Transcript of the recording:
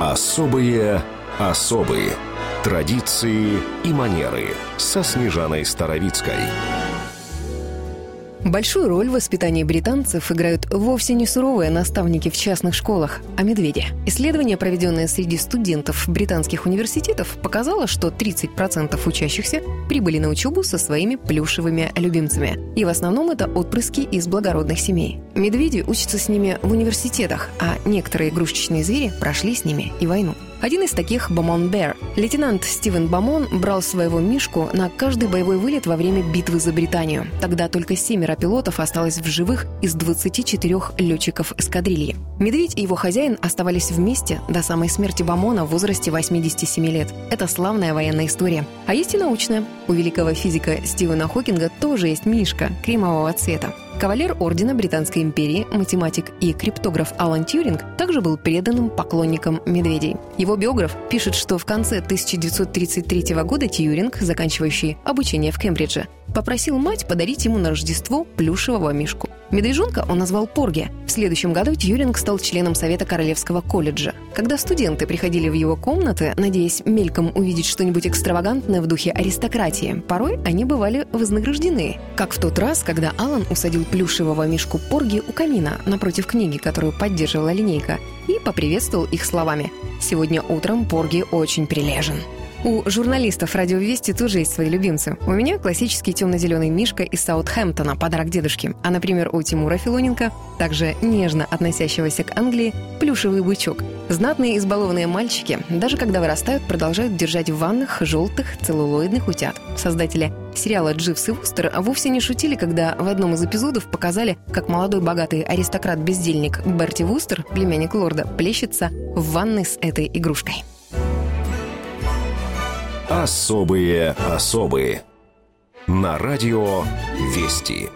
Особые особые традиции и манеры со Снежаной Старовицкой. Большую роль в воспитании британцев играют вовсе не суровые наставники в частных школах, а медведи. Исследование, проведенное среди студентов британских университетов, показало, что 30% учащихся прибыли на учебу со своими плюшевыми любимцами. И в основном это отпрыски из благородных семей. Медведи учатся с ними в университетах, а некоторые игрушечные звери прошли с ними и войну. Один из таких – Бамон Бэр. Лейтенант Стивен Бамон брал своего Мишку на каждый боевой вылет во время битвы за Британию. Тогда только семеро пилотов осталось в живых из 24 летчиков эскадрильи. Медведь и его хозяин оставались вместе до самой смерти Бамона в возрасте 87 лет. Это славная военная история. А есть и научная. У великого физика Стивена Хокинга тоже есть Мишка кремового цвета. Кавалер Ордена Британской империи, математик и криптограф Алан Тьюринг также был преданным поклонником медведей. Его биограф пишет, что в конце 1933 года Тьюринг, заканчивающий обучение в Кембридже, попросил мать подарить ему на Рождество плюшевого мишку. Медвежонка он назвал Порги. В следующем году Тьюринг стал членом Совета Королевского колледжа. Когда студенты приходили в его комнаты, надеясь мельком увидеть что-нибудь экстравагантное в духе аристократии, порой они бывали вознаграждены. Как в тот раз, когда Алан усадил плюшевого мишку Порги у камина напротив книги, которую поддерживала линейка, и поприветствовал их словами «Сегодня утром Порги очень прилежен». У журналистов «Радио Вести» тоже есть свои любимцы. У меня классический темно-зеленый мишка из Саутхэмптона, подарок дедушке. А, например, у Тимура Филоненко, также нежно относящегося к Англии, плюшевый бычок. Знатные избалованные мальчики, даже когда вырастают, продолжают держать в ваннах желтых целлулоидных утят. Создатели сериала «Дживс и Вустер» вовсе не шутили, когда в одном из эпизодов показали, как молодой богатый аристократ-бездельник Берти Вустер, племянник лорда, плещется в ванной с этой игрушкой. Особые особые. На радио Вести.